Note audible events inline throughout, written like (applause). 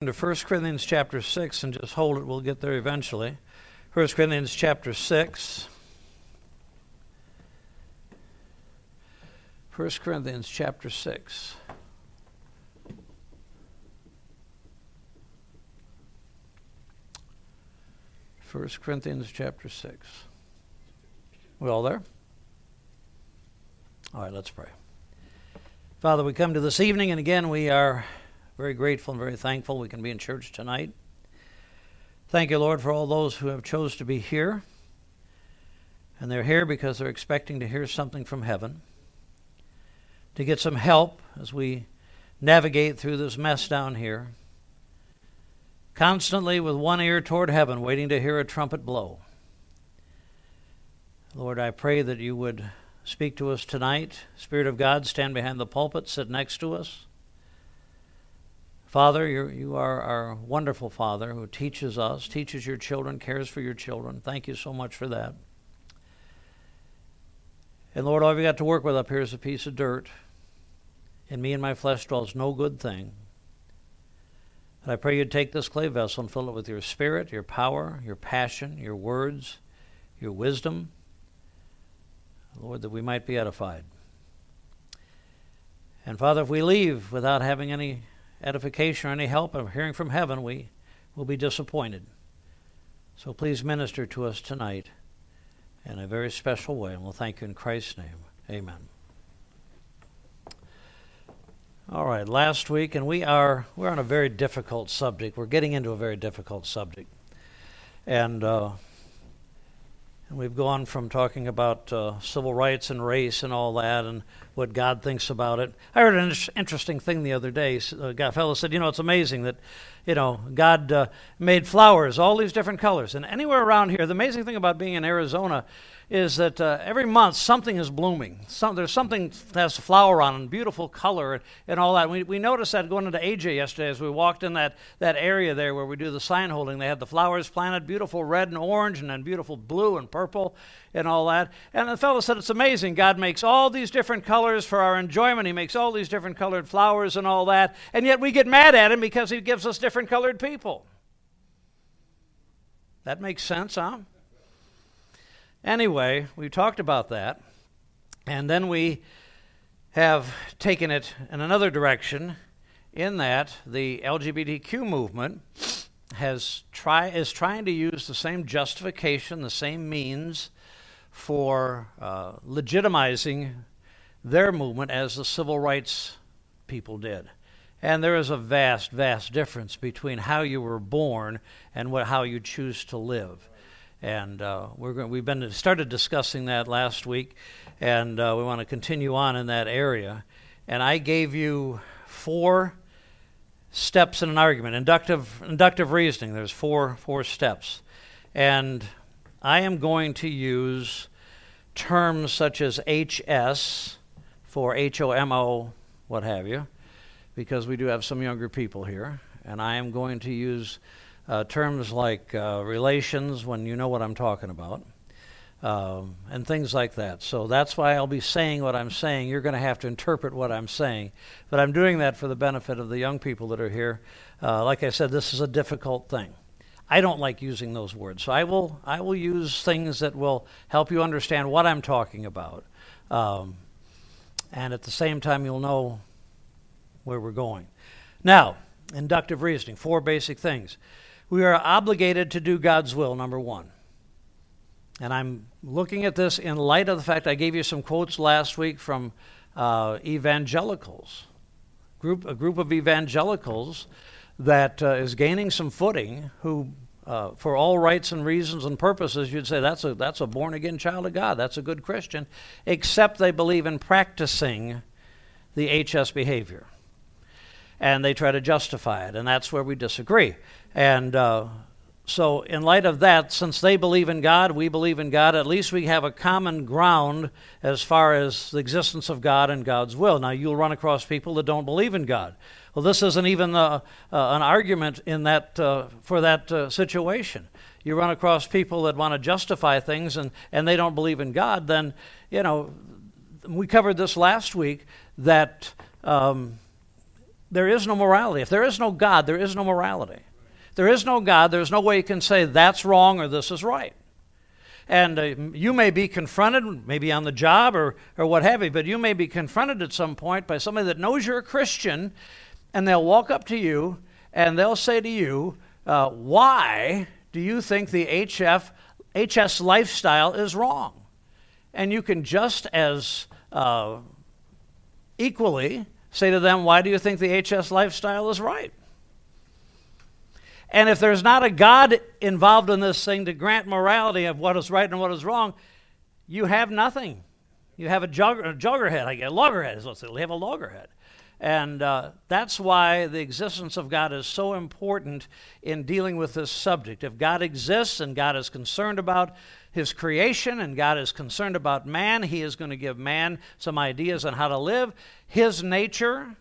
to 1 Corinthians chapter 6 and just hold it. We'll get there eventually. 1 Corinthians chapter 6. 1 Corinthians chapter 6. First Corinthians chapter 6. We all there? All right, let's pray. Father, we come to this evening, and again, we are very grateful and very thankful we can be in church tonight. Thank you, Lord, for all those who have chose to be here. And they're here because they're expecting to hear something from heaven, to get some help as we navigate through this mess down here, constantly with one ear toward heaven, waiting to hear a trumpet blow. Lord, I pray that you would speak to us tonight. Spirit of God, stand behind the pulpit, sit next to us. Father, you are our wonderful Father who teaches us, teaches your children, cares for your children. Thank you so much for that. And Lord, all we got to work with up here is a piece of dirt. In me and my flesh dwells no good thing. And I pray you'd take this clay vessel and fill it with your spirit, your power, your passion, your words, your wisdom. Lord, that we might be edified. And Father, if we leave without having any edification or any help of hearing from heaven, we will be disappointed. So please minister to us tonight in a very special way, and we'll thank you in Christ's name. Amen. All right, last week, and we are we're on a very difficult subject. We're getting into a very difficult subject, and uh, and we've gone from talking about uh, civil rights and race and all that and what God thinks about it. I heard an interesting thing the other day. A fellow said, You know, it's amazing that, you know, God uh, made flowers, all these different colors. And anywhere around here, the amazing thing about being in Arizona is that uh, every month something is blooming. Some, there's something that has a flower on and beautiful color and all that. We, we noticed that going into AJ yesterday as we walked in that, that area there where we do the sign holding. They had the flowers planted, beautiful red and orange, and then beautiful blue and purple and all that. And the fellow said, It's amazing. God makes all these different colors for our enjoyment. He makes all these different colored flowers and all that. And yet we get mad at him because he gives us different colored people. That makes sense, huh? Anyway, we talked about that, and then we have taken it in another direction in that the LGBTQ movement has try, is trying to use the same justification, the same means for uh, legitimizing their movement as the civil rights people did. And there is a vast, vast difference between how you were born and what, how you choose to live and uh, we're going, we've been started discussing that last week, and uh, we want to continue on in that area. And I gave you four steps in an argument, inductive inductive reasoning. There's four four steps, and I am going to use terms such as HS for HOMO, what have you, because we do have some younger people here, and I am going to use uh, terms like uh, relations, when you know what I'm talking about, um, and things like that. So that's why I'll be saying what I'm saying. You're going to have to interpret what I'm saying. But I'm doing that for the benefit of the young people that are here. Uh, like I said, this is a difficult thing. I don't like using those words, so I will I will use things that will help you understand what I'm talking about, um, and at the same time you'll know where we're going. Now, inductive reasoning, four basic things. We are obligated to do God's will, number one. And I'm looking at this in light of the fact I gave you some quotes last week from uh, evangelicals, group, a group of evangelicals that uh, is gaining some footing who uh, for all rights and reasons and purposes, you'd say that's a, that's a born again child of God. That's a good Christian, except they believe in practicing the HS behavior. And they try to justify it, and that's where we disagree. And uh, so, in light of that, since they believe in God, we believe in God, at least we have a common ground as far as the existence of God and God's will. Now, you'll run across people that don't believe in God. Well, this isn't even uh, uh, an argument in that, uh, for that uh, situation. You run across people that want to justify things and, and they don't believe in God, then, you know, we covered this last week that. Um, there is no morality. If there is no God, there is no morality. There is no God, there's no way you can say that's wrong or this is right. And uh, you may be confronted, maybe on the job or, or what have you, but you may be confronted at some point by somebody that knows you're a Christian, and they'll walk up to you and they'll say to you, uh, Why do you think the HF, HS lifestyle is wrong? And you can just as uh, equally say to them, Why do you think the HS lifestyle is right? And if there's not a God involved in this thing to grant morality of what is right and what is wrong, you have nothing. You have a, jogger, a I guess, loggerhead is what they have a loggerhead. And uh, that's why the existence of God is so important in dealing with this subject. If God exists and God is concerned about his creation and God is concerned about man, he is going to give man some ideas on how to live. His nature,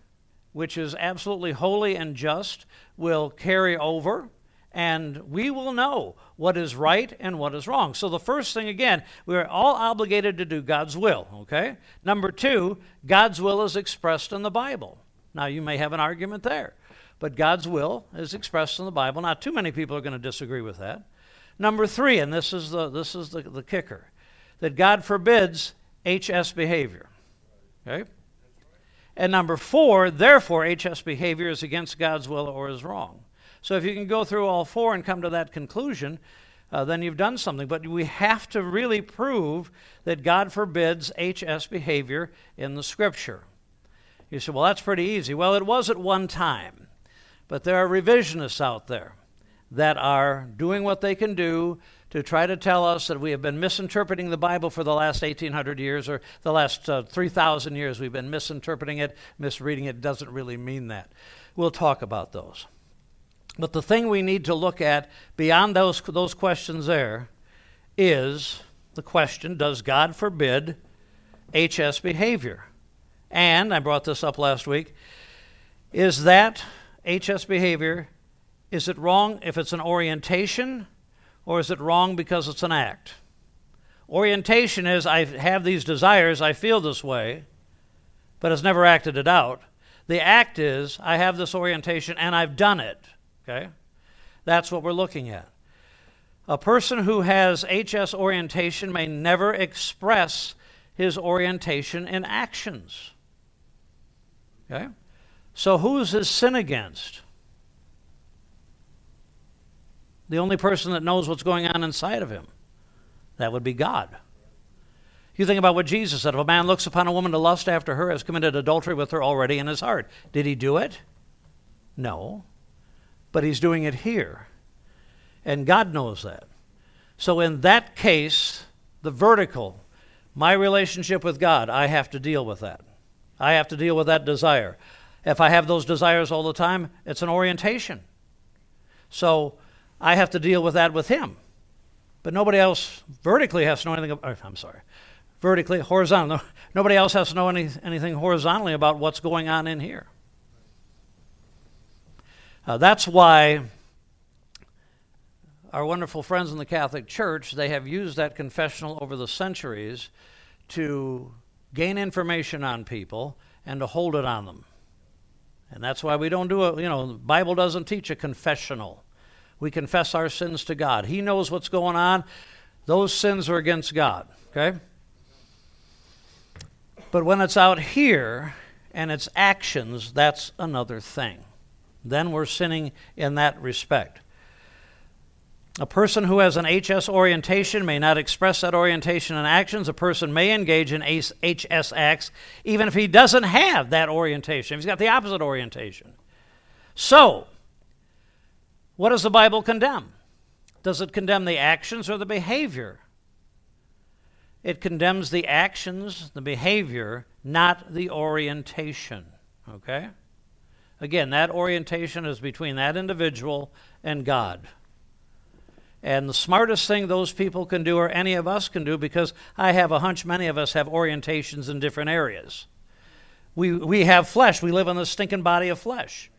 which is absolutely holy and just, will carry over and we will know what is right and what is wrong. So, the first thing, again, we're all obligated to do God's will, okay? Number two, God's will is expressed in the Bible. Now, you may have an argument there, but God's will is expressed in the Bible. Not too many people are going to disagree with that. Number three, and this is the, this is the, the kicker, that God forbids HS behavior, okay? And number four, therefore, HS behavior is against God's will or is wrong. So if you can go through all four and come to that conclusion, uh, then you've done something. But we have to really prove that God forbids HS behavior in the Scripture. You say, well, that's pretty easy. Well, it was at one time. But there are revisionists out there that are doing what they can do to try to tell us that we have been misinterpreting the Bible for the last 1800 years or the last uh, 3,000 years. We've been misinterpreting it, misreading it. Doesn't really mean that. We'll talk about those. But the thing we need to look at beyond those, those questions there is the question Does God forbid HS behavior? And I brought this up last week is that HS behavior, is it wrong if it's an orientation or is it wrong because it's an act? Orientation is I have these desires, I feel this way, but has never acted it out. The act is I have this orientation and I've done it. Okay? That's what we're looking at. A person who has HS orientation may never express his orientation in actions. Okay? So who's his sin against? The only person that knows what's going on inside of him. That would be God. You think about what Jesus said. If a man looks upon a woman to lust after her, has committed adultery with her already in his heart. Did he do it? No but he's doing it here. And God knows that. So, in that case, the vertical, my relationship with God, I have to deal with that. I have to deal with that desire. If I have those desires all the time, it's an orientation. So, I have to deal with that with Him. But nobody else vertically has to know anything about, I'm sorry, vertically, horizontally. Nobody else has to know any, anything horizontally about what's going on in here. Uh, that's why our wonderful friends in the Catholic Church, they have used that confessional over the centuries to gain information on people and to hold it on them. And that's why we don't do it, you know, the Bible doesn't teach a confessional. We confess our sins to God. He knows what's going on. Those sins are against God, okay? But when it's out here and it's actions, that's another thing then we're sinning in that respect. A person who has an HS orientation may not express that orientation in actions. A person may engage in HS acts even if he doesn't have that orientation, if he's got the opposite orientation. So, what does the Bible condemn? Does it condemn the actions or the behavior? It condemns the actions, the behavior, not the orientation. Okay? Again, that orientation is between that individual and God. And the smartest thing those people can do, or any of us can do, because I have a hunch many of us have orientations in different areas. We, we have flesh. We live in this stinking body of flesh.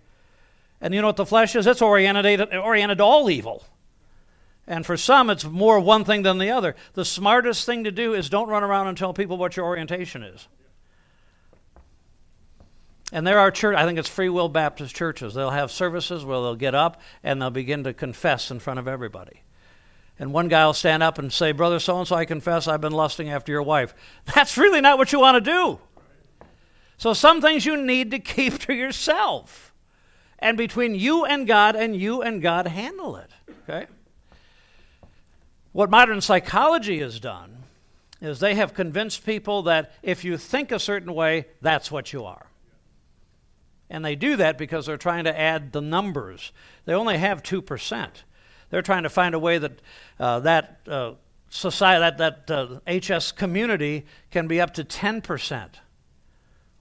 And you know what the flesh is? It's oriented, oriented all evil. And for some, it's more one thing than the other. The smartest thing to do is don't run around and tell people what your orientation is. And there are church, I think it's Free Will Baptist churches. They'll have services where they'll get up and they'll begin to confess in front of everybody. And one guy will stand up and say, Brother so and so, I confess I've been lusting after your wife. (laughs) That's really not what you want to do. So some things you need to keep to yourself. And between you and God, and you and God handle it. Okay? What modern psychology has done is they have convinced people that if you think a certain way, that's what you are. And they do that because they're trying to add the numbers. They only have 2%. They're trying to find a way that uh, that uh, society, that, that uh, HS community can be up to 10%.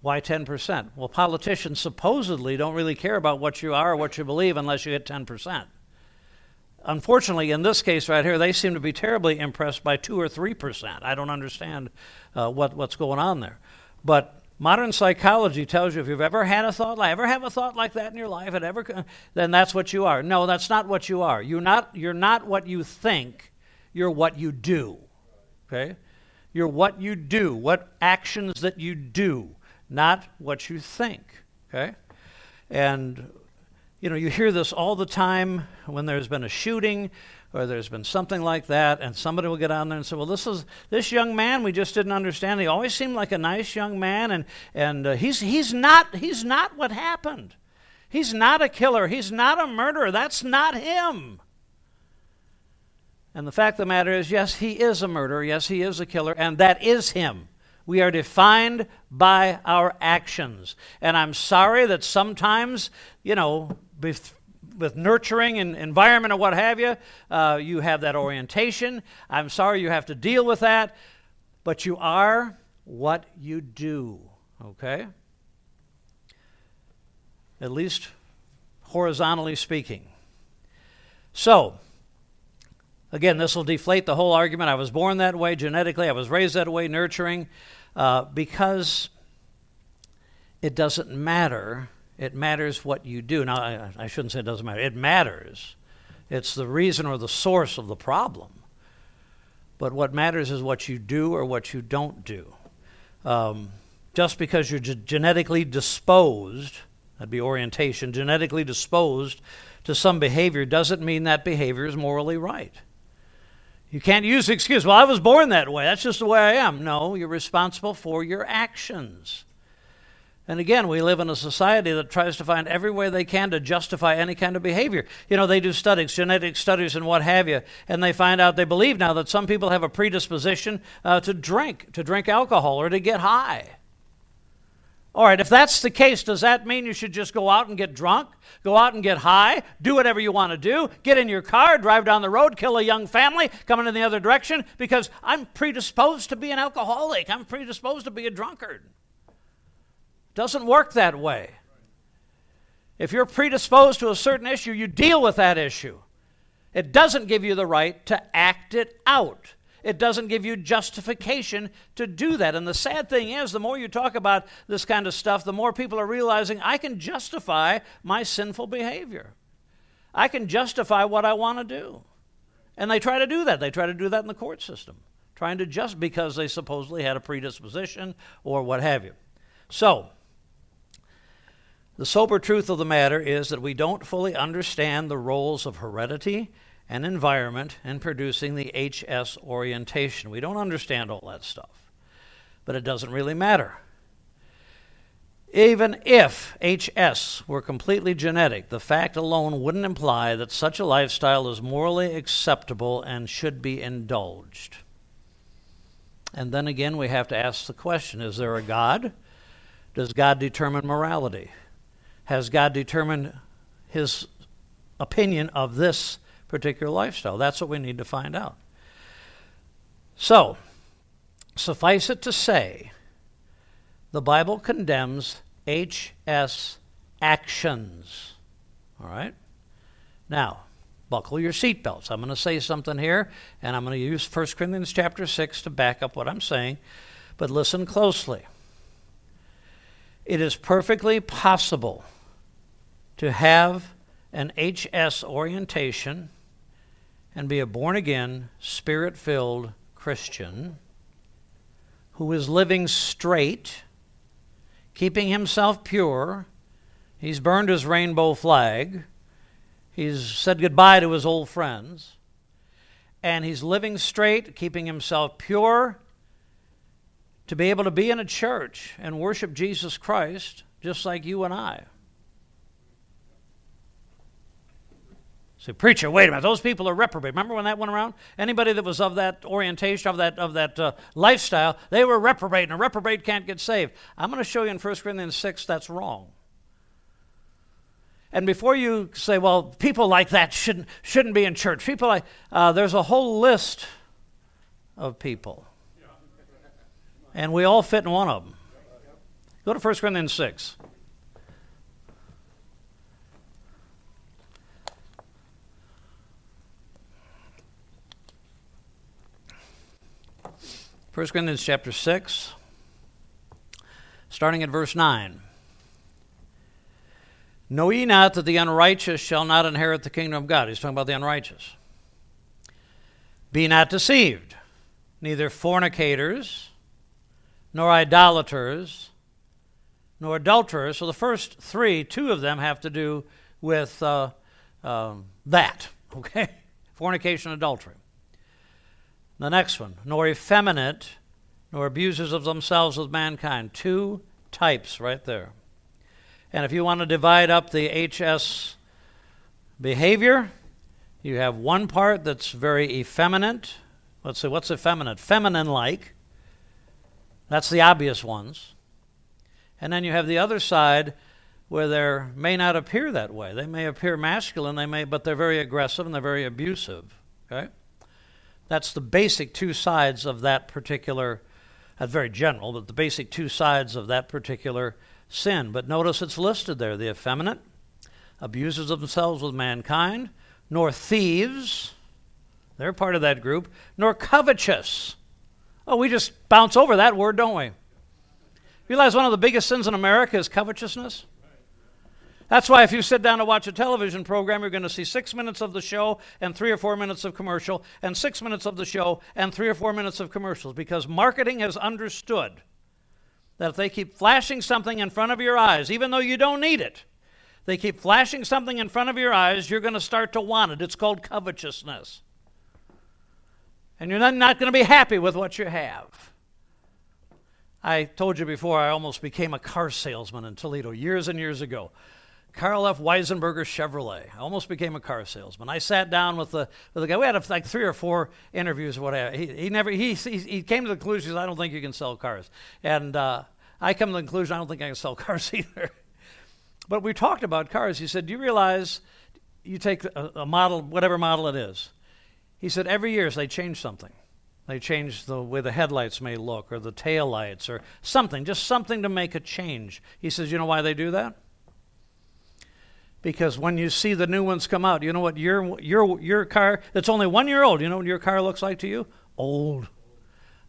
Why 10%? Well, politicians supposedly don't really care about what you are or what you believe unless you hit 10%. Unfortunately, in this case right here, they seem to be terribly impressed by 2 or 3%. I don't understand uh, what, what's going on there. But modern psychology tells you if you've ever had a thought like ever have a thought like that in your life, it ever, then that's what you are. No, that's not what you are. You're not, you're not what you think, you're what you do. Okay? You're what you do, what actions that you do not what you think. Okay? And, you know, you hear this all the time when there's been a shooting or there's been something like that, and somebody will get on there and say, "Well, this is this young man. We just didn't understand. He always seemed like a nice young man, and and uh, he's he's not he's not what happened. He's not a killer. He's not a murderer. That's not him." And the fact of the matter is, yes, he is a murderer. Yes, he is a killer, and that is him. We are defined by our actions. And I'm sorry that sometimes, you know, with, with nurturing and environment and what have you, uh, you have that orientation. I'm sorry you have to deal with that. But you are what you do, okay? At least horizontally speaking. So, again, this will deflate the whole argument. I was born that way genetically, I was raised that way, nurturing uh, because it doesn't matter. It matters what you do. Now, I, I shouldn't say it doesn't matter. It matters. It's the reason or the source of the problem. But what matters is what you do or what you don't do. Um, just because you're ge- genetically disposed, that'd be orientation, genetically disposed to some behavior doesn't mean that behavior is morally right. You can't use the excuse, well, I was born that way. That's just the way I am. No, you're responsible for your actions. And again, we live in a society that tries to find every way they can to justify any kind of behavior. You know, they do studies, genetic studies, and what have you, and they find out, they believe now that some people have a predisposition uh, to drink, to drink alcohol, or to get high. All right, if that's the case, does that mean you should just go out and get drunk, go out and get high, do whatever you want to do, get in your car, drive down the road, kill a young family, coming in the other direction because I'm predisposed to be an alcoholic, I'm predisposed to be a drunkard? Doesn't work that way. If you're predisposed to a certain issue, you deal with that issue. It doesn't give you the right to act it out. It doesn't give you justification to do that. And the sad thing is, the more you talk about this kind of stuff, the more people are realizing I can justify my sinful behavior. I can justify what I want to do. And they try to do that. They try to do that in the court system, trying to just because they supposedly had a predisposition or what have you. So, the sober truth of the matter is that we don't fully understand the roles of heredity and environment in producing the HS orientation. We don't understand all that stuff, but it doesn't really matter. Even if HS were completely genetic, the fact alone wouldn't imply that such a lifestyle is morally acceptable and should be indulged. And then again, we have to ask the question is there a God? Does God determine morality? Has God determined his opinion of this particular lifestyle. That's what we need to find out. So, suffice it to say, the Bible condemns HS actions. All right? Now, buckle your seatbelts. I'm going to say something here, and I'm going to use 1 Corinthians chapter 6 to back up what I'm saying, but listen closely. It is perfectly possible to have an HS orientation and be a born again, spirit filled Christian who is living straight, keeping himself pure. He's burned his rainbow flag. He's said goodbye to his old friends. And he's living straight, keeping himself pure to be able to be in a church and worship Jesus Christ just like you and I. Say, preacher, wait a minute. Those people are reprobate. Remember when that went around? Anybody that was of that orientation, of that of that uh, lifestyle, they were reprobate, and a reprobate can't get saved. I'm going to show you in 1 Corinthians 6 that's wrong. And before you say, well, people like that shouldn't shouldn't be in church. People like uh, there's a whole list of people, and we all fit in one of them. Go to 1 Corinthians 6. 1 Corinthians chapter 6, starting at verse 9. Know ye not that the unrighteous shall not inherit the kingdom of God? He's talking about the unrighteous. Be not deceived, neither fornicators, nor idolaters, nor adulterers. So the first three, two of them have to do with uh, uh, that, (laughs) okay? Fornication, adultery. The next one, nor effeminate, nor abusers of themselves with mankind. Two types right there. And if you want to divide up the HS behavior, you have one part that's very effeminate. Let's say, what's effeminate? Feminine like. That's the obvious ones. And then you have the other side where they may not appear that way. They may appear masculine, they may, but they're very aggressive and they're very abusive. Okay? That's the basic two sides of that particular, that's very general, but the basic two sides of that particular sin. But notice it's listed there the effeminate, abuses themselves with mankind, nor thieves, they're part of that group, nor covetous. Oh, we just bounce over that word, don't we? Realize one of the biggest sins in America is covetousness? That's why if you sit down to watch a television program, you're going to see six minutes of the show and three or four minutes of commercial, and six minutes of the show and three or four minutes of commercials, because marketing has understood that if they keep flashing something in front of your eyes, even though you don't need it, they keep flashing something in front of your eyes, you're going to start to want it. It's called covetousness. And you're not, going to be happy with what you have. I told you before, I almost became a car salesman in Toledo years and years ago. Carl F. Weisenberger Chevrolet. I almost became a car salesman. I sat down with the, with the guy. We had like three or four interviews or whatever. He, he never he, he, he came to the conclusion, I don't think you can sell cars. And uh, I come to the conclusion, I don't think I can sell (laughs) cars either. but we talked about cars. He said, Do you realize you take a, a model, whatever model it is? He said, Every year they change something. They change the way the headlights may look or the tail lights or something, just something to make a change. He says, You know why they do that? Because when you see the new ones come out, you know what your your your car that's only one year old. You know what your car looks like to you? Old.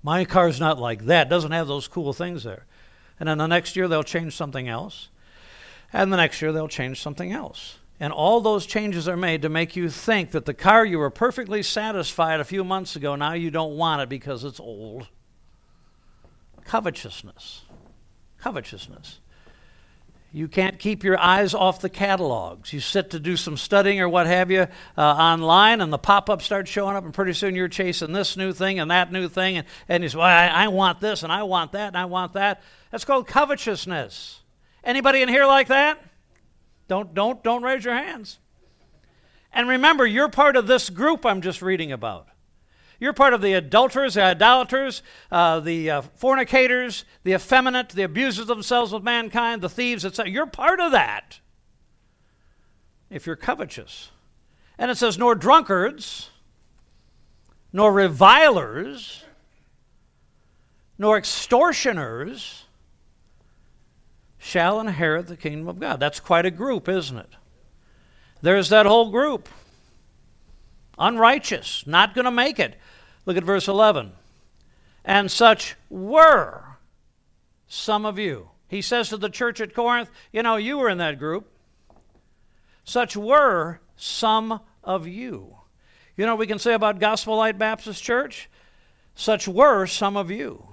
My car's not like that. Doesn't have those cool things there. And then the next year they'll change something else, and the next year they'll change something else. And all those changes are made to make you think that the car you were perfectly satisfied a few months ago now you don't want it because it's old. Covetousness. Covetousness. You can't keep your eyes off the catalogs. You sit to do some studying or what have you uh, online, and the pop ups start showing up, and pretty soon you're chasing this new thing and that new thing, and, and you say, well, I, I want this, and I want that, and I want that. That's called covetousness. Anybody in here like that? Don't, don't, don't raise your hands. And remember, you're part of this group I'm just reading about. You're part of the adulterers, the idolaters, uh, the uh, fornicators, the effeminate, the abusers themselves with mankind, the thieves, etc. You're part of that if you're covetous. And it says, nor drunkards, nor revilers, nor extortioners shall inherit the kingdom of God. That's quite a group, isn't it? There's that whole group. Unrighteous, not going to make it. Look at verse 11. And such were some of you. He says to the church at Corinth, You know, you were in that group. Such were some of you. You know what we can say about Gospel Light Baptist Church? Such were some of you.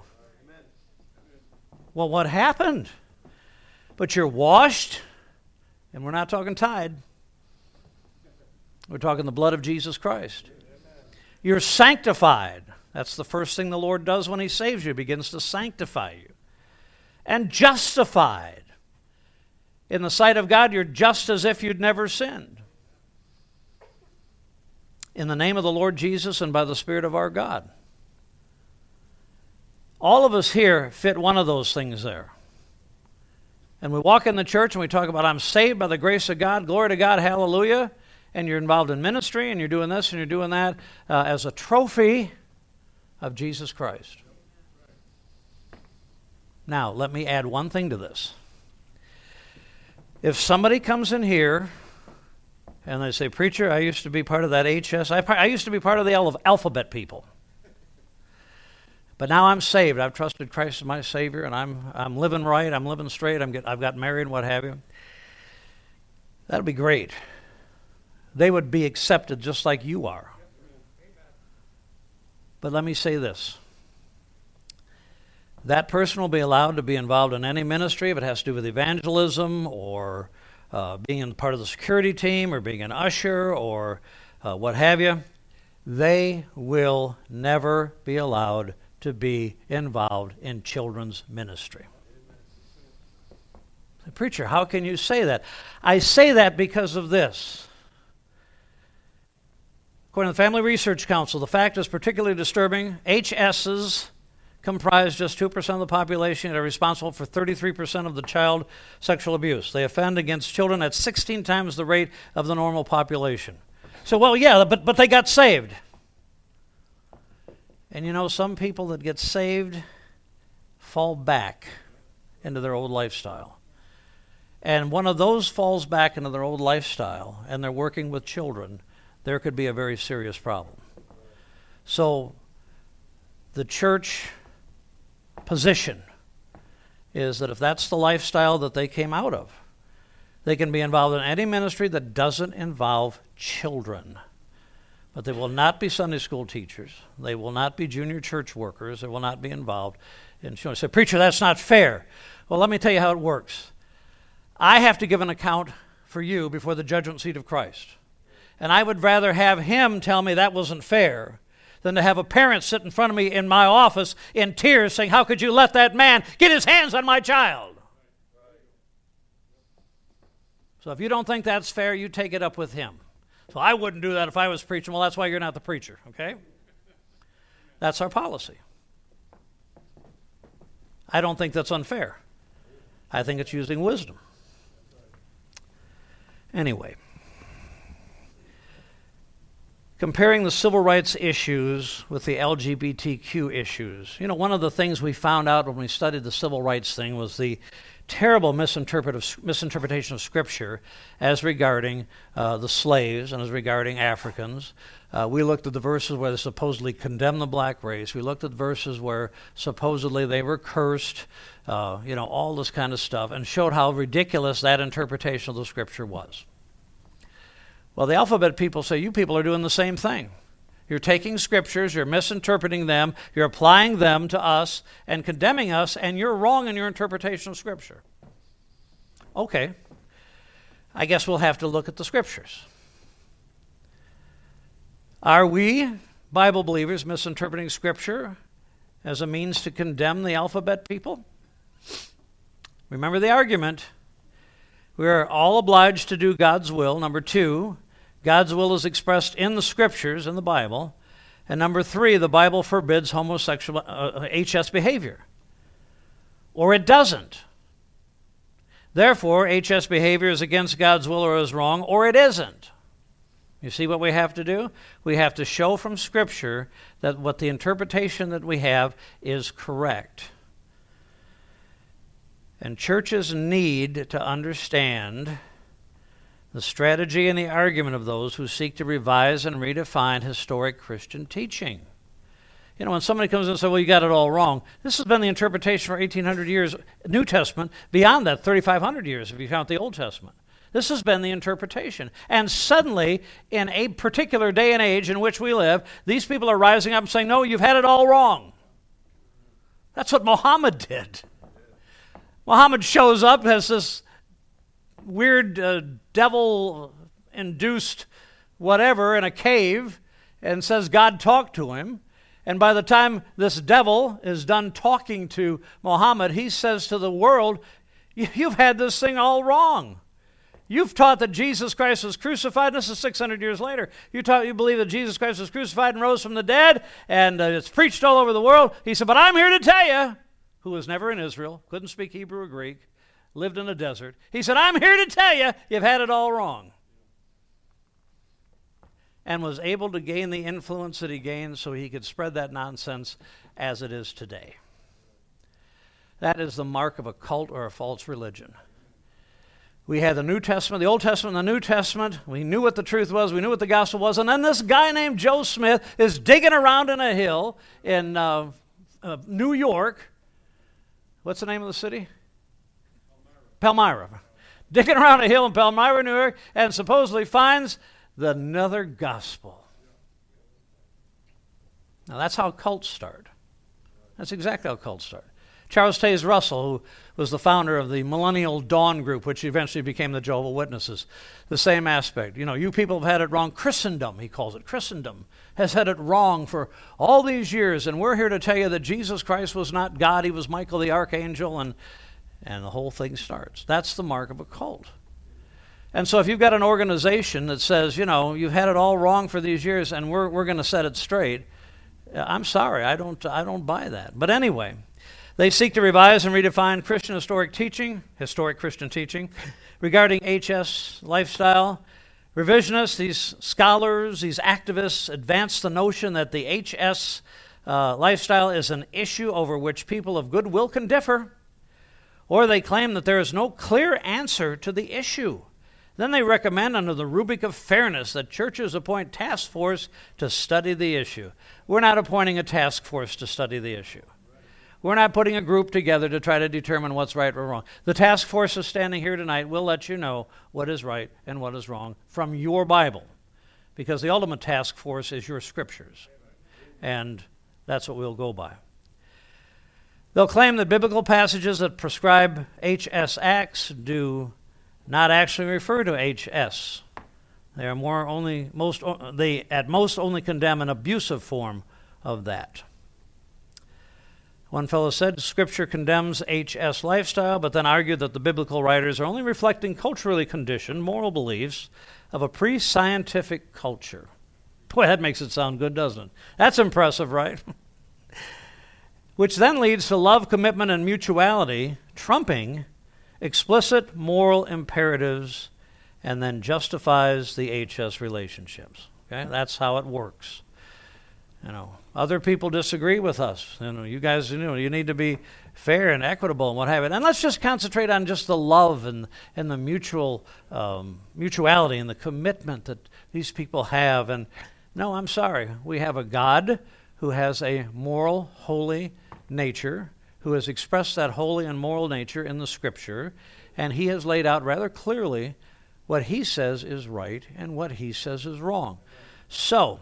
Well, what happened? But you're washed, and we're not talking tide. We're talking the blood of Jesus Christ. You're sanctified. That's the first thing the Lord does when He saves you, begins to sanctify you. And justified. In the sight of God, you're just as if you'd never sinned. In the name of the Lord Jesus and by the Spirit of our God. All of us here fit one of those things there. And we walk in the church and we talk about, I'm saved by the grace of God, glory to God, hallelujah. And you're involved in ministry and you're doing this and you're doing that uh, as a trophy of Jesus Christ. Now, let me add one thing to this. If somebody comes in here and they say, Preacher, I used to be part of that HS, I, I used to be part of the alphabet people. But now I'm saved. I've trusted Christ as my Savior, and I'm, I'm living right. I'm living straight. I'm get, I've got married and what have you. That'd be great. They would be accepted just like you are. But let me say this that person will be allowed to be involved in any ministry if it has to do with evangelism or uh, being part of the security team or being an usher or uh, what have you. They will never be allowed to be involved in children's ministry. Preacher, how can you say that? I say that because of this. According to the Family Research Council, the fact is particularly disturbing. HSs comprise just 2% of the population and are responsible for 33% of the child sexual abuse. They offend against children at 16 times the rate of the normal population. So, well, yeah, but, but they got saved. And you know, some people that get saved fall back into their old lifestyle. And one of those falls back into their old lifestyle and they're working with children, there could be a very serious problem. So, the church position is that if that's the lifestyle that they came out of, they can be involved in any ministry that doesn't involve children. But they will not be Sunday school teachers. They will not be junior church workers. They will not be involved in children. Say, preacher, that's not fair. Well, let me tell you how it works. I have to give an account for you before the judgment seat of Christ. And I would rather have him tell me that wasn't fair than to have a parent sit in front of me in my office in tears saying, How could you let that man get his hands on my child? So if you don't think that's fair, you take it up with him. So I wouldn't do that if I was preaching. Well, that's why you're not the preacher, okay? That's our policy. I don't think that's unfair. I think it's using wisdom. Anyway, comparing the civil rights issues with the LGBTQ issues. You know, one of the things we found out when we studied the civil rights thing was the terrible misinterpretation of Scripture as regarding uh, the slaves and as regarding Africans. Uh, we looked at the verses where they supposedly condemned the black race. We looked at verses where supposedly they were cursed, uh, you know, all this kind of stuff, and showed how ridiculous that interpretation of the Scripture was. Well, the alphabet people say you people are doing the same thing. You're taking scriptures, you're misinterpreting them, you're applying them to us and condemning us, and you're wrong in your interpretation of Scripture. Okay. I guess we'll have to look at the Scriptures. Are we, Bible believers, misinterpreting Scripture as a means to condemn the alphabet people? Remember the argument. We are all obliged to do God's will. Number two, God's will is expressed in the scriptures, in the Bible. And number three, the Bible forbids homosexual uh, HS behavior. Or it doesn't. Therefore, HS behavior is against God's will or is wrong, or it isn't. You see what we have to do? We have to show from Scripture that what the interpretation that we have is correct. And churches need to understand the strategy and the argument of those who seek to revise and redefine historic Christian teaching. You know, when somebody comes in and says, well, you got it all wrong, this has been the interpretation for 1,800 years, New Testament, beyond that, 3,500 years if you count the Old Testament. This has been the interpretation. And suddenly, in a particular day and age in which we live, these people are rising up and saying, no, you've had it all wrong. That's what Muhammad did. Muhammad shows up, has this weird uh, devil induced whatever in a cave, and says God talked to him. And by the time this devil is done talking to Muhammad, he says to the world, You've had this thing all wrong. You've taught that Jesus Christ was crucified. This is 600 years later. You taught you believe that Jesus Christ was crucified and rose from the dead, and uh, it's preached all over the world. He said, But I'm here to tell you, who was never in Israel, couldn't speak Hebrew or Greek, lived in a desert. He said, I'm here to tell you, you've had it all wrong. And was able to gain the influence that he gained so he could spread that nonsense as it is today. That is the mark of a cult or a false religion. We had the New Testament, the Old Testament, the New Testament. We knew what the truth was. We knew what the gospel was. And then this guy named Joe Smith is digging around in a hill in uh, uh, New York. What's the name of the city? Palmyra. Digging around a hill in Palmyra, New York, and supposedly finds the another gospel. Now that's how cults start. That's exactly how cults start. Charles Taze Russell, who was the founder of the Millennial Dawn Group, which eventually became the Jehovah Witnesses. The same aspect. You know, you people have had it wrong. Christendom, he calls it. Christendom has had it wrong for all these years, and we're here to tell you that Jesus Christ was not God, he was Michael the Archangel, and, and the whole thing starts. That's the mark of a cult. And so if you've got an organization that says, you know, you've had it all wrong for these years and we're, we're going to set it straight, I'm sorry, I don't, I don't buy that. But anyway, they seek to revise and redefine Christian historic teaching, historic Christian teaching, (laughs) regarding HS lifestyle. Revisionists, these scholars, these activists advance the notion that the HS uh, lifestyle is an issue over which people of goodwill can differ, or they claim that there is no clear answer to the issue. Then they recommend, under the rubric of fairness, that churches appoint task force to study the issue. We're not appointing a task force to study the issue. We're not putting a group together to try to determine what's right or wrong. The task force is standing here tonight We'll let you know what is right and what is wrong from your Bible. Because the ultimate task force is your scriptures. And that's what we'll go by. They'll claim that biblical passages that prescribe HS acts do not actually refer to HS. They are more only most they at most only condemn an abusive form of that. One fellow said Scripture condemns HS lifestyle, but then argued that the biblical writers are only reflecting culturally conditioned moral beliefs of a pre scientific culture. Boy, that makes it sound good, doesn't it? That's impressive, right? (laughs) Which then leads to love, commitment, and mutuality trumping explicit moral imperatives and then justifies the HS relationships. Okay? That's how it works. You know, other people disagree with us. You know, you guys, you know, you need to be fair and equitable and what have you. And let's just concentrate on just the love and and the mutual um, mutuality and the commitment that these people have. And no, I'm sorry, we have a God who has a moral, holy nature, who has expressed that holy and moral nature in the Scripture, and He has laid out rather clearly what He says is right and what He says is wrong. So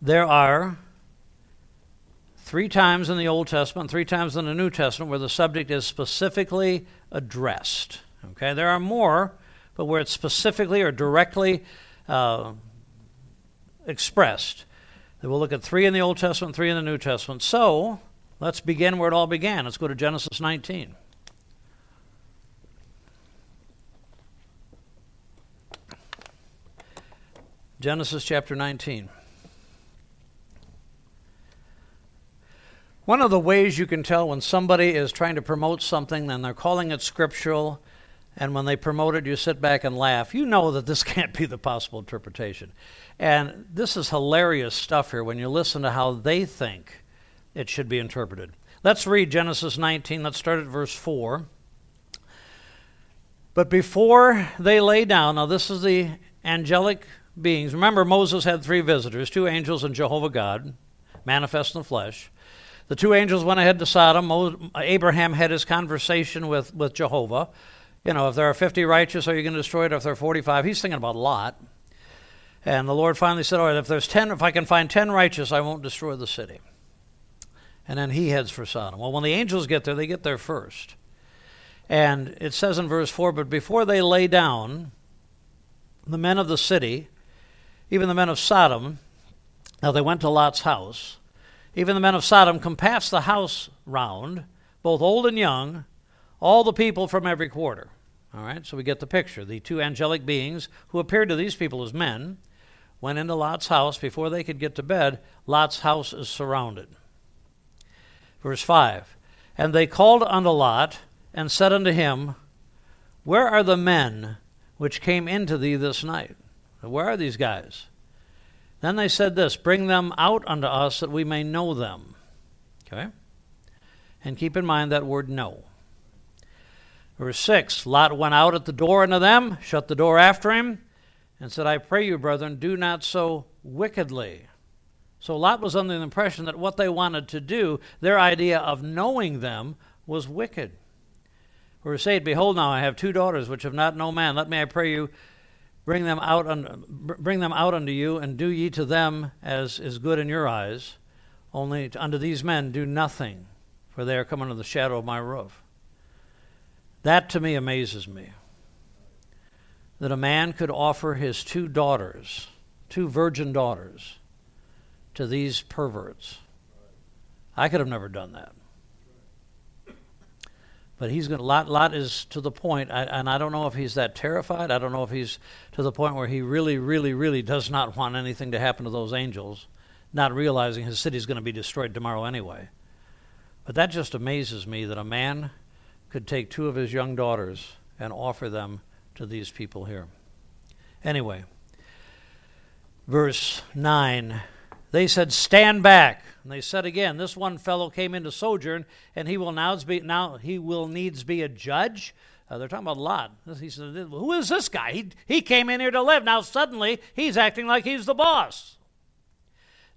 there are three times in the Old Testament, three times in the New Testament where the subject is specifically addressed. Okay, there are more, but where it's specifically or directly uh, expressed. We'll look at three in the Old Testament, three in the New Testament. So let's begin where it all began. Let's go to Genesis 19. Genesis chapter 19. One of the ways you can tell when somebody is trying to promote something and they're calling it scriptural, and when they promote it, you sit back and laugh, you know that this (laughs) can't be the possible interpretation. And this is hilarious stuff here when you listen to how they think it should be interpreted. Let's read Genesis 19. Let's start at verse 4. But before they lay down, now this is the angelic beings. Remember, Moses had three visitors two angels and Jehovah God, manifest in the flesh. The two angels went ahead to Sodom. Abraham had his conversation with, with Jehovah. You know, if there are 50 righteous, are you going to destroy it? If there are 45, he's thinking about Lot. And the Lord finally said, All right, if there's 10, if I can find 10 righteous, I won't destroy the city. and then he heads for Sodom. Well, when the angels get there, they get there first. And it says in verse 4 But before they lay down, the men of the city, even the men of Sodom, now they went to Lot's house, even the men of Sodom compassed the house round, both old and young, all the people from every quarter. All right, so we get the picture. The two angelic beings who appeared to these people as men went into Lot's house. Before they could get to bed, Lot's house is surrounded. Verse 5 And they called unto Lot and said unto him, Where are the men which came into thee this night? Where are these guys? Then they said this Bring them out unto us that we may know them. Okay? And keep in mind that word know. Verse 6 Lot went out at the door unto them, shut the door after him, and said, I pray you, brethren, do not so wickedly. So Lot was under the impression that what they wanted to do, their idea of knowing them, was wicked. Verse 8 Behold, now I have two daughters which have not known man. Let me, I pray you, bring them out, un- bring them out unto you, and do ye to them as is good in your eyes. Only unto these men do nothing, for they are come under the shadow of my roof. That to me amazes me. That a man could offer his two daughters, two virgin daughters, to these perverts. I could have never done that. But he's going. Lot. Lot is to the point, I, and I don't know if he's that terrified. I don't know if he's to the point where he really, really, really does not want anything to happen to those angels, not realizing his city's going to be destroyed tomorrow anyway. But that just amazes me that a man could take two of his young daughters and offer them to these people here. Anyway, verse 9 they said, Stand back. And they said again, This one fellow came into sojourn, and he will now be now he will needs be a judge. Uh, they're talking about Lot. He said, Who is this guy? He, he came in here to live. Now suddenly he's acting like he's the boss.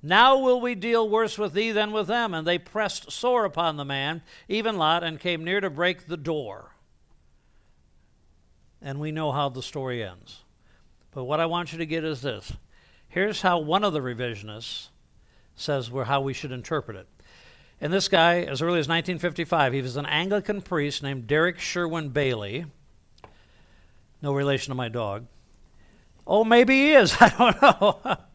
Now will we deal worse with thee than with them. And they pressed sore upon the man, even Lot, and came near to break the door. And we know how the story ends. But what I want you to get is this Here's how one of the revisionists says where how we should interpret it. And this guy, as early as 1955, he was an Anglican priest named Derek Sherwin Bailey. No relation to my dog. Oh, maybe he is. (laughs) I don't know. (laughs)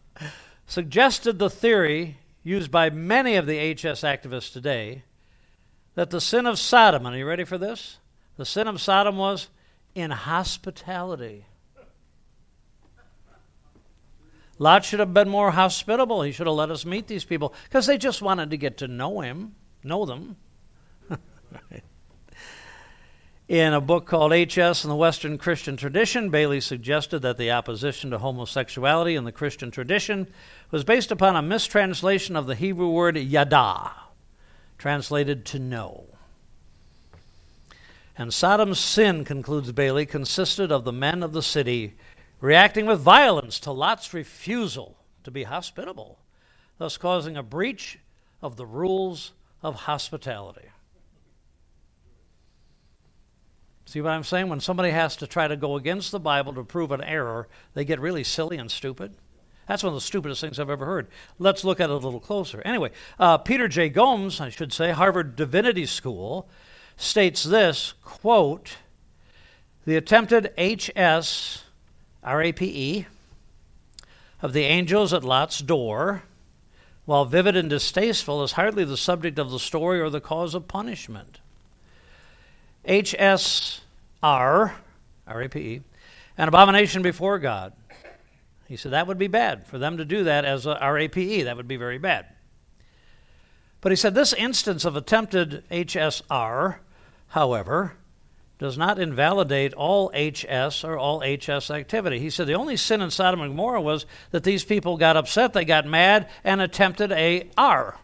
Suggested the theory used by many of the HS activists today that the sin of Sodom, and are you ready for this? The sin of Sodom was inhospitality. Lot should have been more hospitable. He should have let us meet these people because they just wanted to get to know him, know them. (laughs) In a book called H.S. and the Western Christian Tradition, Bailey suggested that the opposition to homosexuality in the Christian tradition was based upon a mistranslation of the Hebrew word yada, translated to know. And Sodom's sin, concludes Bailey, consisted of the men of the city reacting with violence to Lot's refusal to be hospitable, thus causing a breach of the rules of hospitality. See what I'm saying? When somebody has to try to go against the Bible to prove an error, they get really silly and stupid. That's one of the stupidest things I've ever heard. Let's look at it a little closer. Anyway, uh, Peter J. Gomes, I should say, Harvard Divinity School, states this quote, the attempted HS R A P E, of the angels at Lot's door, while vivid and distasteful, is hardly the subject of the story or the cause of punishment. H S R, R A P E, an abomination before God. He said that would be bad for them to do that as a R A P E. That would be very bad. But he said this instance of attempted HSR, however, does not invalidate all HS or all HS activity. He said the only sin in Sodom and Gomorrah was that these people got upset, they got mad, and attempted a R.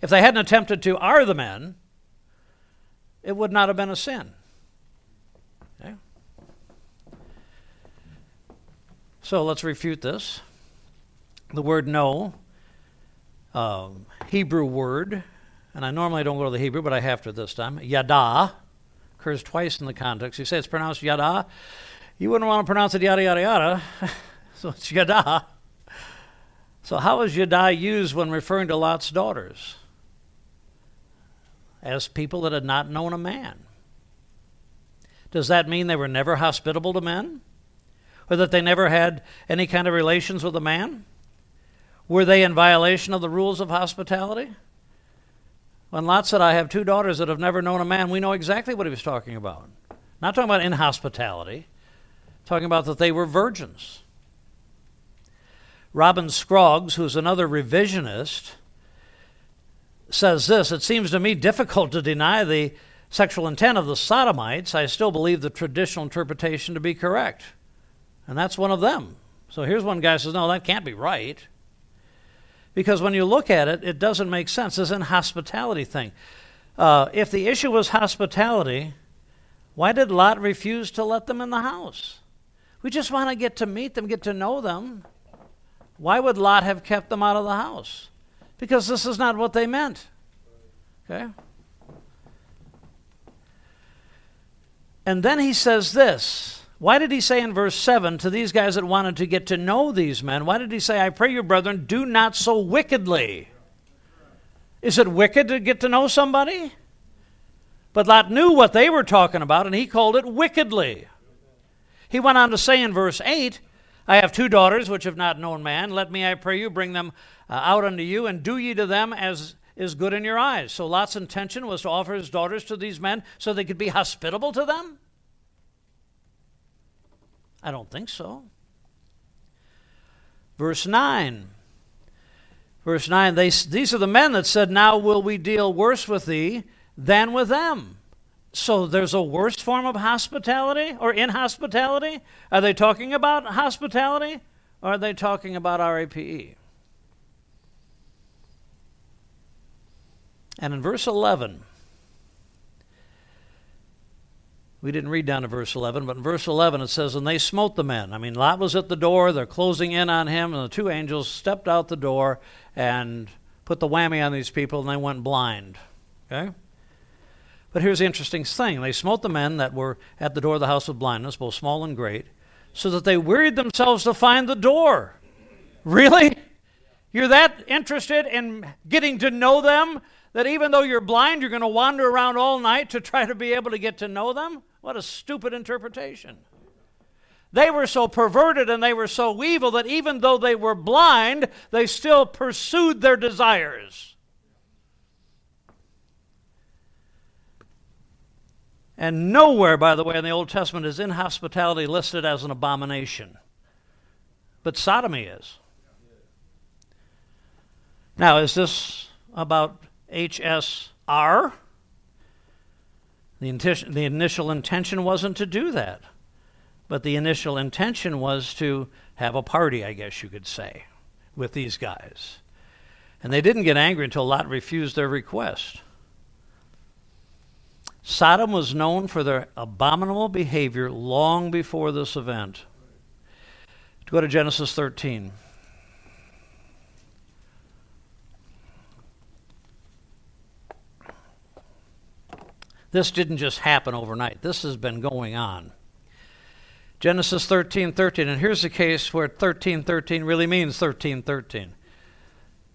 If they hadn't attempted to R the men, it would not have been a sin. Okay? So let's refute this. The word no, um, Hebrew word, and I normally don't go to the Hebrew, but I have to this time. Yada occurs twice in the context. You say it's pronounced yada. You wouldn't want to pronounce it yada yada yada, (laughs) so it's yada. So, how was yada used when referring to Lot's daughters? As people that had not known a man. Does that mean they were never hospitable to men? Or that they never had any kind of relations with a man? Were they in violation of the rules of hospitality? When Lot said, I have two daughters that have never known a man, we know exactly what he was talking about. Not talking about inhospitality, talking about that they were virgins. Robin Scroggs, who's another revisionist, says this It seems to me difficult to deny the sexual intent of the Sodomites. I still believe the traditional interpretation to be correct. And that's one of them. So here's one guy says, No, that can't be right. Because when you look at it, it doesn't make sense. It's an hospitality thing. Uh, if the issue was hospitality, why did Lot refuse to let them in the house? We just want to get to meet them, get to know them. Why would Lot have kept them out of the house? Because this is not what they meant. Okay? And then he says this. Why did he say in verse 7 to these guys that wanted to get to know these men, why did he say, I pray you, brethren, do not so wickedly? Is it wicked to get to know somebody? But Lot knew what they were talking about, and he called it wickedly. He went on to say in verse 8, I have two daughters which have not known man. Let me, I pray you, bring them uh, out unto you, and do ye to them as is good in your eyes. So Lot's intention was to offer his daughters to these men so they could be hospitable to them? I don't think so. Verse 9. Verse 9, they, these are the men that said, Now will we deal worse with thee than with them. So there's a worse form of hospitality or inhospitality? Are they talking about hospitality or are they talking about RAPE? And in verse 11, we didn't read down to verse 11, but in verse 11 it says, And they smote the men. I mean, Lot was at the door, they're closing in on him, and the two angels stepped out the door and put the whammy on these people, and they went blind. Okay? But here's the interesting thing they smote the men that were at the door of the house of blindness, both small and great, so that they wearied themselves to find the door. Really? You're that interested in getting to know them that even though you're blind, you're going to wander around all night to try to be able to get to know them? What a stupid interpretation. They were so perverted and they were so evil that even though they were blind, they still pursued their desires. And nowhere, by the way, in the Old Testament is inhospitality listed as an abomination. But sodomy is. Now, is this about HSR? The, intention, the initial intention wasn't to do that. But the initial intention was to have a party, I guess you could say, with these guys. And they didn't get angry until Lot refused their request. Sodom was known for their abominable behavior long before this event. To Go to Genesis 13. This didn't just happen overnight. This has been going on. Genesis 13, 13. And here's the case where 13, 13 really means 13, 13.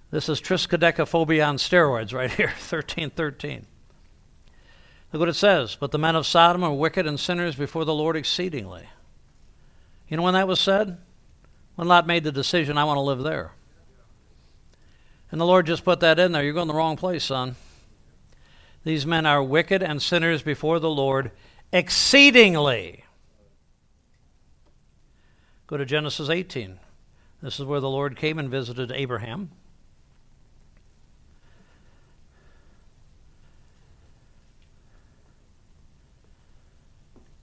This is triskaidekaphobia on steroids right here, (laughs) 13, 13. Look what it says. But the men of Sodom are wicked and sinners before the Lord exceedingly. You know when that was said? When Lot made the decision, I want to live there. And the Lord just put that in there. You're going the wrong place, son. These men are wicked and sinners before the Lord exceedingly. Go to Genesis 18. This is where the Lord came and visited Abraham.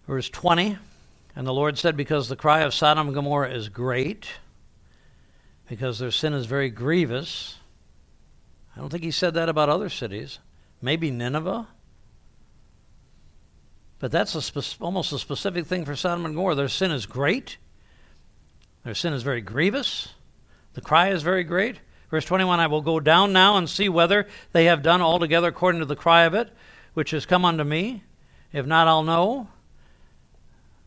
Verse 20 And the Lord said, Because the cry of Sodom and Gomorrah is great, because their sin is very grievous. I don't think he said that about other cities. Maybe Nineveh. But that's a spe- almost a specific thing for Sodom and Gomorrah. Their sin is great. Their sin is very grievous. The cry is very great. Verse 21 I will go down now and see whether they have done altogether according to the cry of it, which has come unto me. If not, I'll know.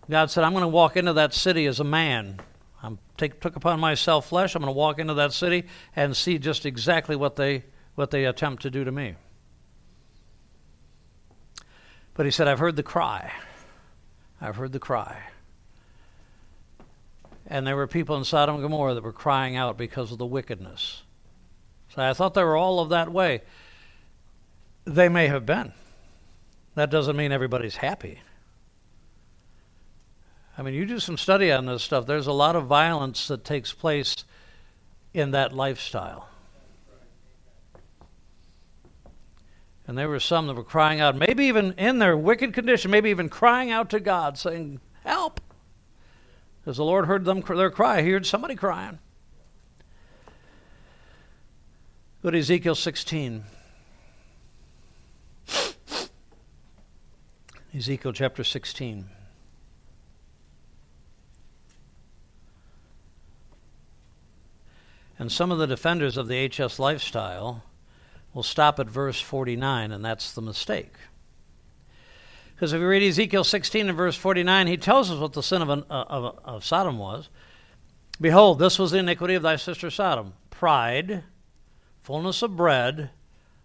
God said, I'm going to walk into that city as a man. I took upon myself flesh. I'm going to walk into that city and see just exactly what they, what they attempt to do to me. But he said, I've heard the cry. I've heard the cry. And there were people in Sodom and Gomorrah that were crying out because of the wickedness. So I thought they were all of that way. They may have been. That doesn't mean everybody's happy. I mean, you do some study on this stuff. There's a lot of violence that takes place in that lifestyle. And there were some that were crying out, maybe even in their wicked condition, maybe even crying out to God, saying, Help! Because the Lord heard them their cry. He heard somebody crying. Go to Ezekiel 16. Ezekiel chapter 16. And some of the defenders of the HS lifestyle will stop at verse 49, and that's the mistake. Because if you read Ezekiel 16 and verse 49, he tells us what the sin of, an, uh, of, of Sodom was. Behold, this was the iniquity of thy sister Sodom pride, fullness of bread,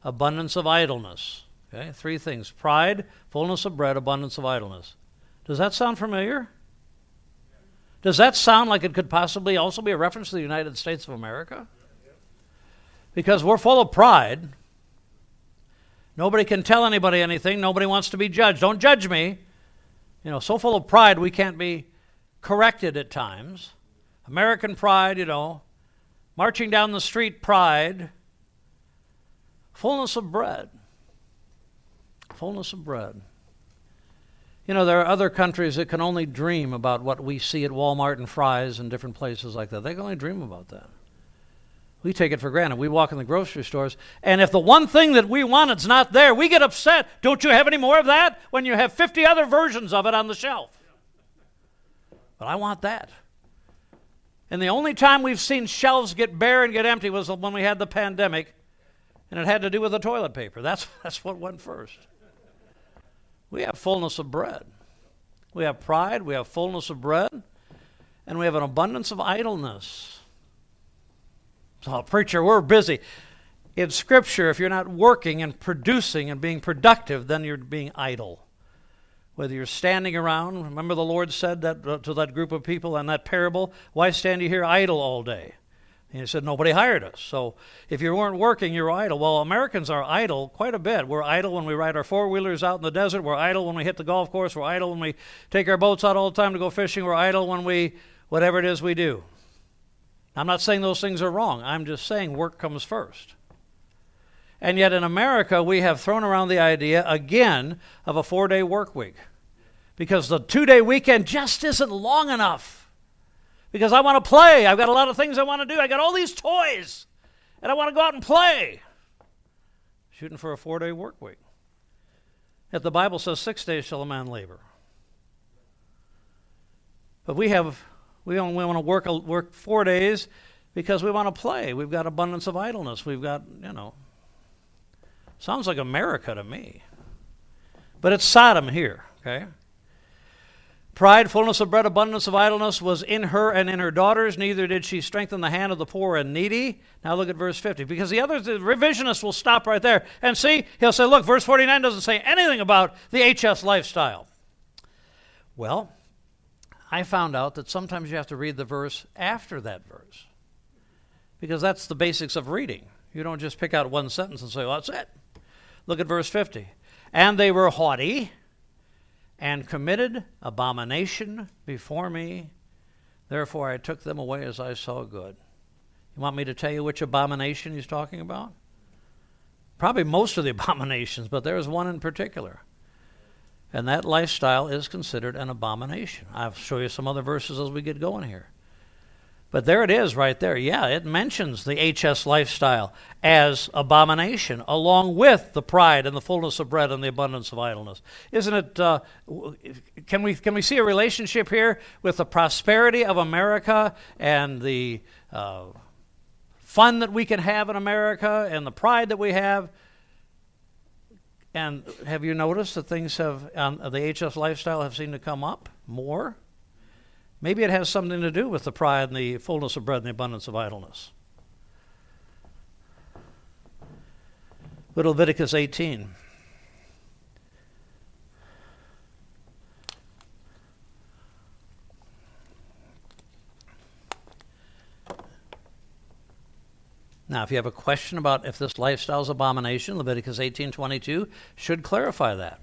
abundance of idleness. Okay, three things pride, fullness of bread, abundance of idleness. Does that sound familiar? Does that sound like it could possibly also be a reference to the United States of America? Because we're full of pride, Nobody can tell anybody anything. Nobody wants to be judged. Don't judge me. You know, so full of pride we can't be corrected at times. American pride, you know, marching down the street pride, fullness of bread. Fullness of bread. You know, there are other countries that can only dream about what we see at Walmart and Fry's and different places like that. They can only dream about that. We take it for granted. We walk in the grocery stores, and if the one thing that we want is not there, we get upset. Don't you have any more of that? When you have 50 other versions of it on the shelf. But I want that. And the only time we've seen shelves get bare and get empty was when we had the pandemic, and it had to do with the toilet paper. That's, (laughs) that's what went first. We have fullness of bread. We have pride, we have fullness of bread, and we have an abundance of idleness. So, preacher, we're busy. In Scripture, if you're not working and producing and being productive, then you're being idle. Whether you're standing around, remember the Lord said that uh, to that group of people in that parable, why stand you here idle all day? And he said, nobody hired us. So if you weren't working, you're idle. Well, Americans are idle quite a bit. We're idle when we ride our four wheelers out in the desert. We're idle when we hit the golf course. We're idle when we take our boats out all the time to go fishing. We're idle when we, whatever it is we do. I'm not saying those things are wrong. I'm just saying work comes first. And yet in America, we have thrown around the idea again of a four day work week because the two day weekend just isn't long enough. Because I want to play. I've got a lot of things I want to do. I got all these toys, and I want to go out and play. Shooting for a four day work week. Yet the Bible says six days shall a man labor. But we have we only want to work work four days because we want to play. We've got abundance of idleness. We've got, you know, sounds like America to me. But it's Sodom here, okay? Pride, fullness of bread, abundance of idleness was in her and in her daughters. Neither did she strengthen the hand of the poor and needy. Now look at verse 50. Because the other the revisionists will stop right there. And see, he'll say, look, verse 49 doesn't say anything about the HS lifestyle. Well, I found out that sometimes you have to read the verse after that verse because that's the basics of reading. You don't just pick out one sentence and say, well, that's it. Look at verse 50. And they were haughty and committed abomination before me. Therefore, I took them away as I saw good. You want me to tell you which abomination he's talking about? Probably most of the (laughs) abominations, but there is one in particular. And that lifestyle is considered an abomination. I'll show you some other verses as we get going here. But there it is right there. Yeah, it mentions the HS lifestyle as abomination, along with the pride and the fullness of bread and the abundance of idleness. Isn't it? Uh, can, we, can we see a relationship here with the prosperity of America and the uh, fun that we can have in America and the pride that we have? And have you noticed that things have, on the HS lifestyle, have seemed to come up more? Maybe it has something to do with the pride and the fullness of bread and the abundance of idleness. Leviticus 18. Now, if you have a question about if this lifestyle is abomination, Leviticus 18:22 should clarify that.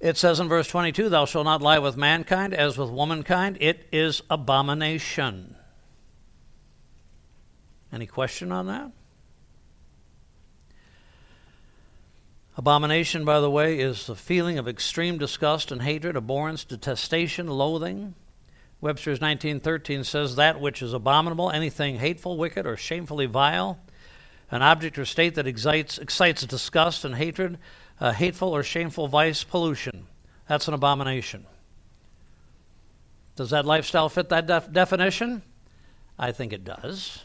It says in verse 22, Thou shalt not lie with mankind as with womankind. It is abomination. Any question on that? Abomination, by the way, is the feeling of extreme disgust and hatred, abhorrence, detestation, loathing. Webster's 1913 says that which is abominable, anything hateful, wicked, or shamefully vile, an object or state that excites, excites disgust and hatred, a hateful or shameful vice, pollution. That's an abomination. Does that lifestyle fit that def- definition? I think it does.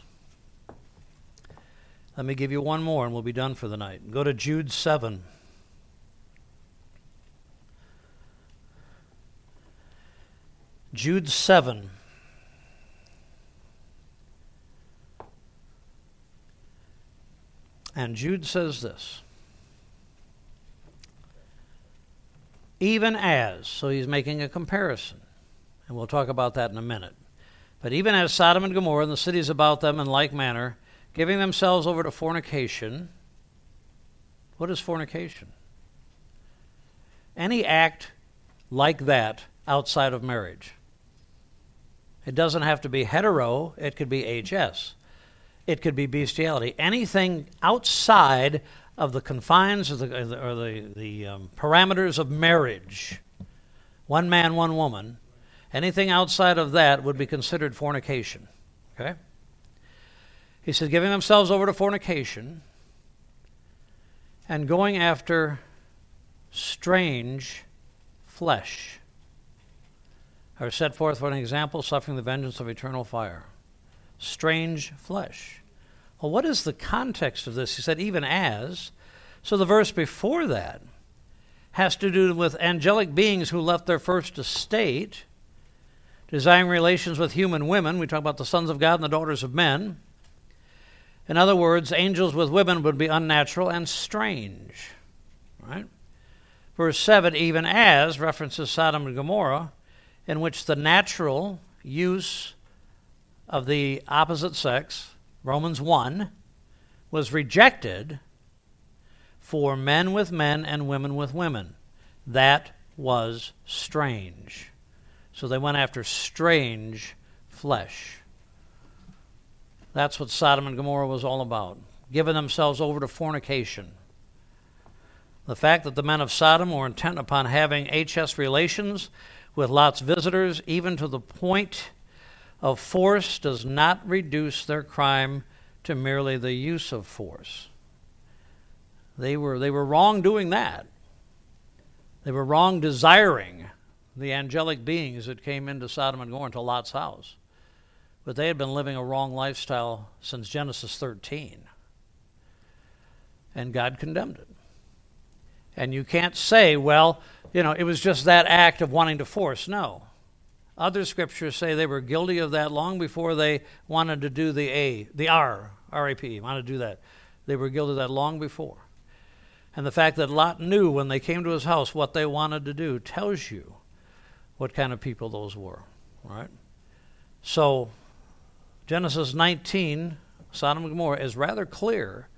Let me give you one more and we'll be done for the night. Go to Jude 7. Jude 7. And Jude says this even as, so he's making a comparison, and we'll talk about that in a minute. But even as Sodom and Gomorrah and the cities about them in like manner, giving themselves over to fornication, what is fornication? Any act like that outside of marriage. It doesn't have to be hetero, it could be HS. It could be bestiality. Anything outside of the confines or the, or the, the um, parameters of marriage, one man, one woman, anything outside of that would be considered fornication. Okay? He says, giving themselves over to fornication and going after strange flesh are set forth for an example, suffering the vengeance of eternal fire. Strange flesh. Well, what is the context of this? He said, even as. So the verse before that has to do with angelic beings who left their first estate, desiring relations with human women. We talk about the sons of God and the daughters of men. In other words, angels with women would be unnatural and strange. Right? Verse 7 even as references Sodom and Gomorrah, in which the natural use of the opposite sex, Romans 1, was rejected for men with men and women with women. That was strange. So they went after strange flesh. That's what Sodom and Gomorrah was all about, giving themselves over to fornication. The fact that the men of Sodom were intent upon having HS relations with Lot's visitors, even to the point of force, does not reduce their crime to merely the use of force. They were, they were wrong doing that. They were wrong desiring the angelic beings that came into Sodom and Gomorrah, into Lot's house. But they had been living a wrong lifestyle since Genesis 13. And God condemned it. And you can't say, well, you know, it was just that act of wanting to force. No. Other scriptures say they were guilty of that long before they wanted to do the A, the R, R-A-P, wanted to do that. They were guilty of that long before. And the fact that Lot knew when they came to his house what they wanted to do tells you what kind of people those were, right? So, Genesis 19, Sodom and Gomorrah, is rather clear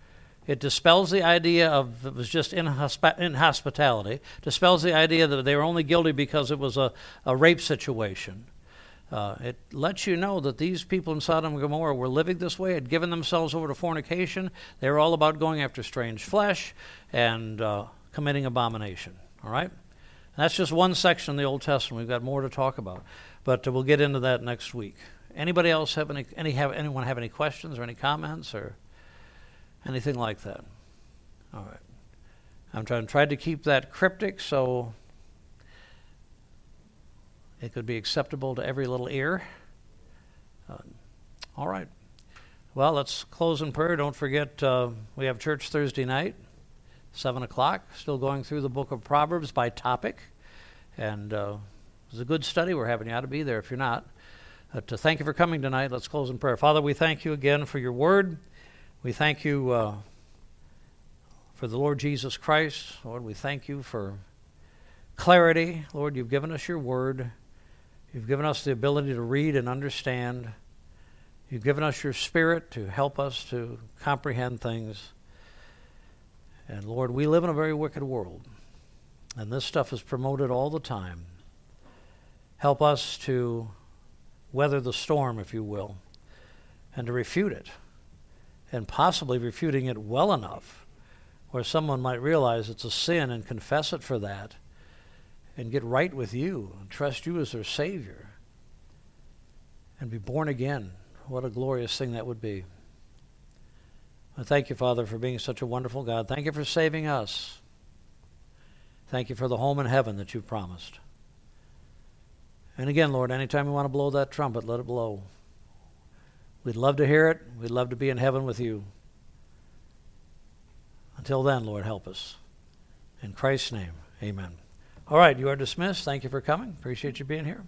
it dispels the idea of it was just inhosp- inhospitality, dispels the idea that they were only guilty because it was a, a rape situation. Uh, it lets you know that these people in Sodom and Gomorrah were living this way, had given themselves over to fornication. They were all about going after strange flesh and uh, committing abomination. All right? that's just one section in the Old Testament. We've got more to talk about, but uh, we'll get into that next week. Anybody else have any, any have anyone have any questions or any comments or? Anything like that. All right. I'm trying, tried to keep that cryptic so it could be acceptable to every little ear. Uh, all right. Well, let's close in prayer. Don't forget, uh, we have church Thursday night, 7 o'clock. Still going through the book of Proverbs by topic. And uh, was a good study we're having. You ought to be there if you're not. Uh, to thank you for coming tonight. Let's close in prayer. Father, we thank you again for your word. We thank you uh, for the Lord Jesus Christ. Lord, we thank you for clarity. Lord, you've given us your word. You've given us the ability to read and understand. You've given us your spirit to help us to comprehend things. And Lord, we live in a very wicked world. And this stuff is promoted all the time. Help us to weather the storm, if you will, and to refute it. And possibly refuting it well enough where someone might realize it's a sin and confess it for that and get right with you and trust you as their Savior and be born again. What a glorious thing that would be. I thank you, Father, for being such a wonderful God. Thank you for saving us. Thank you for the home in heaven that you've promised. And again, Lord, anytime you want to blow that trumpet, let it blow. We'd love to hear it. We'd love to be in heaven with you. Until then, Lord, help us. In Christ's name, amen. All right, you are dismissed. Thank you for coming. Appreciate you being here.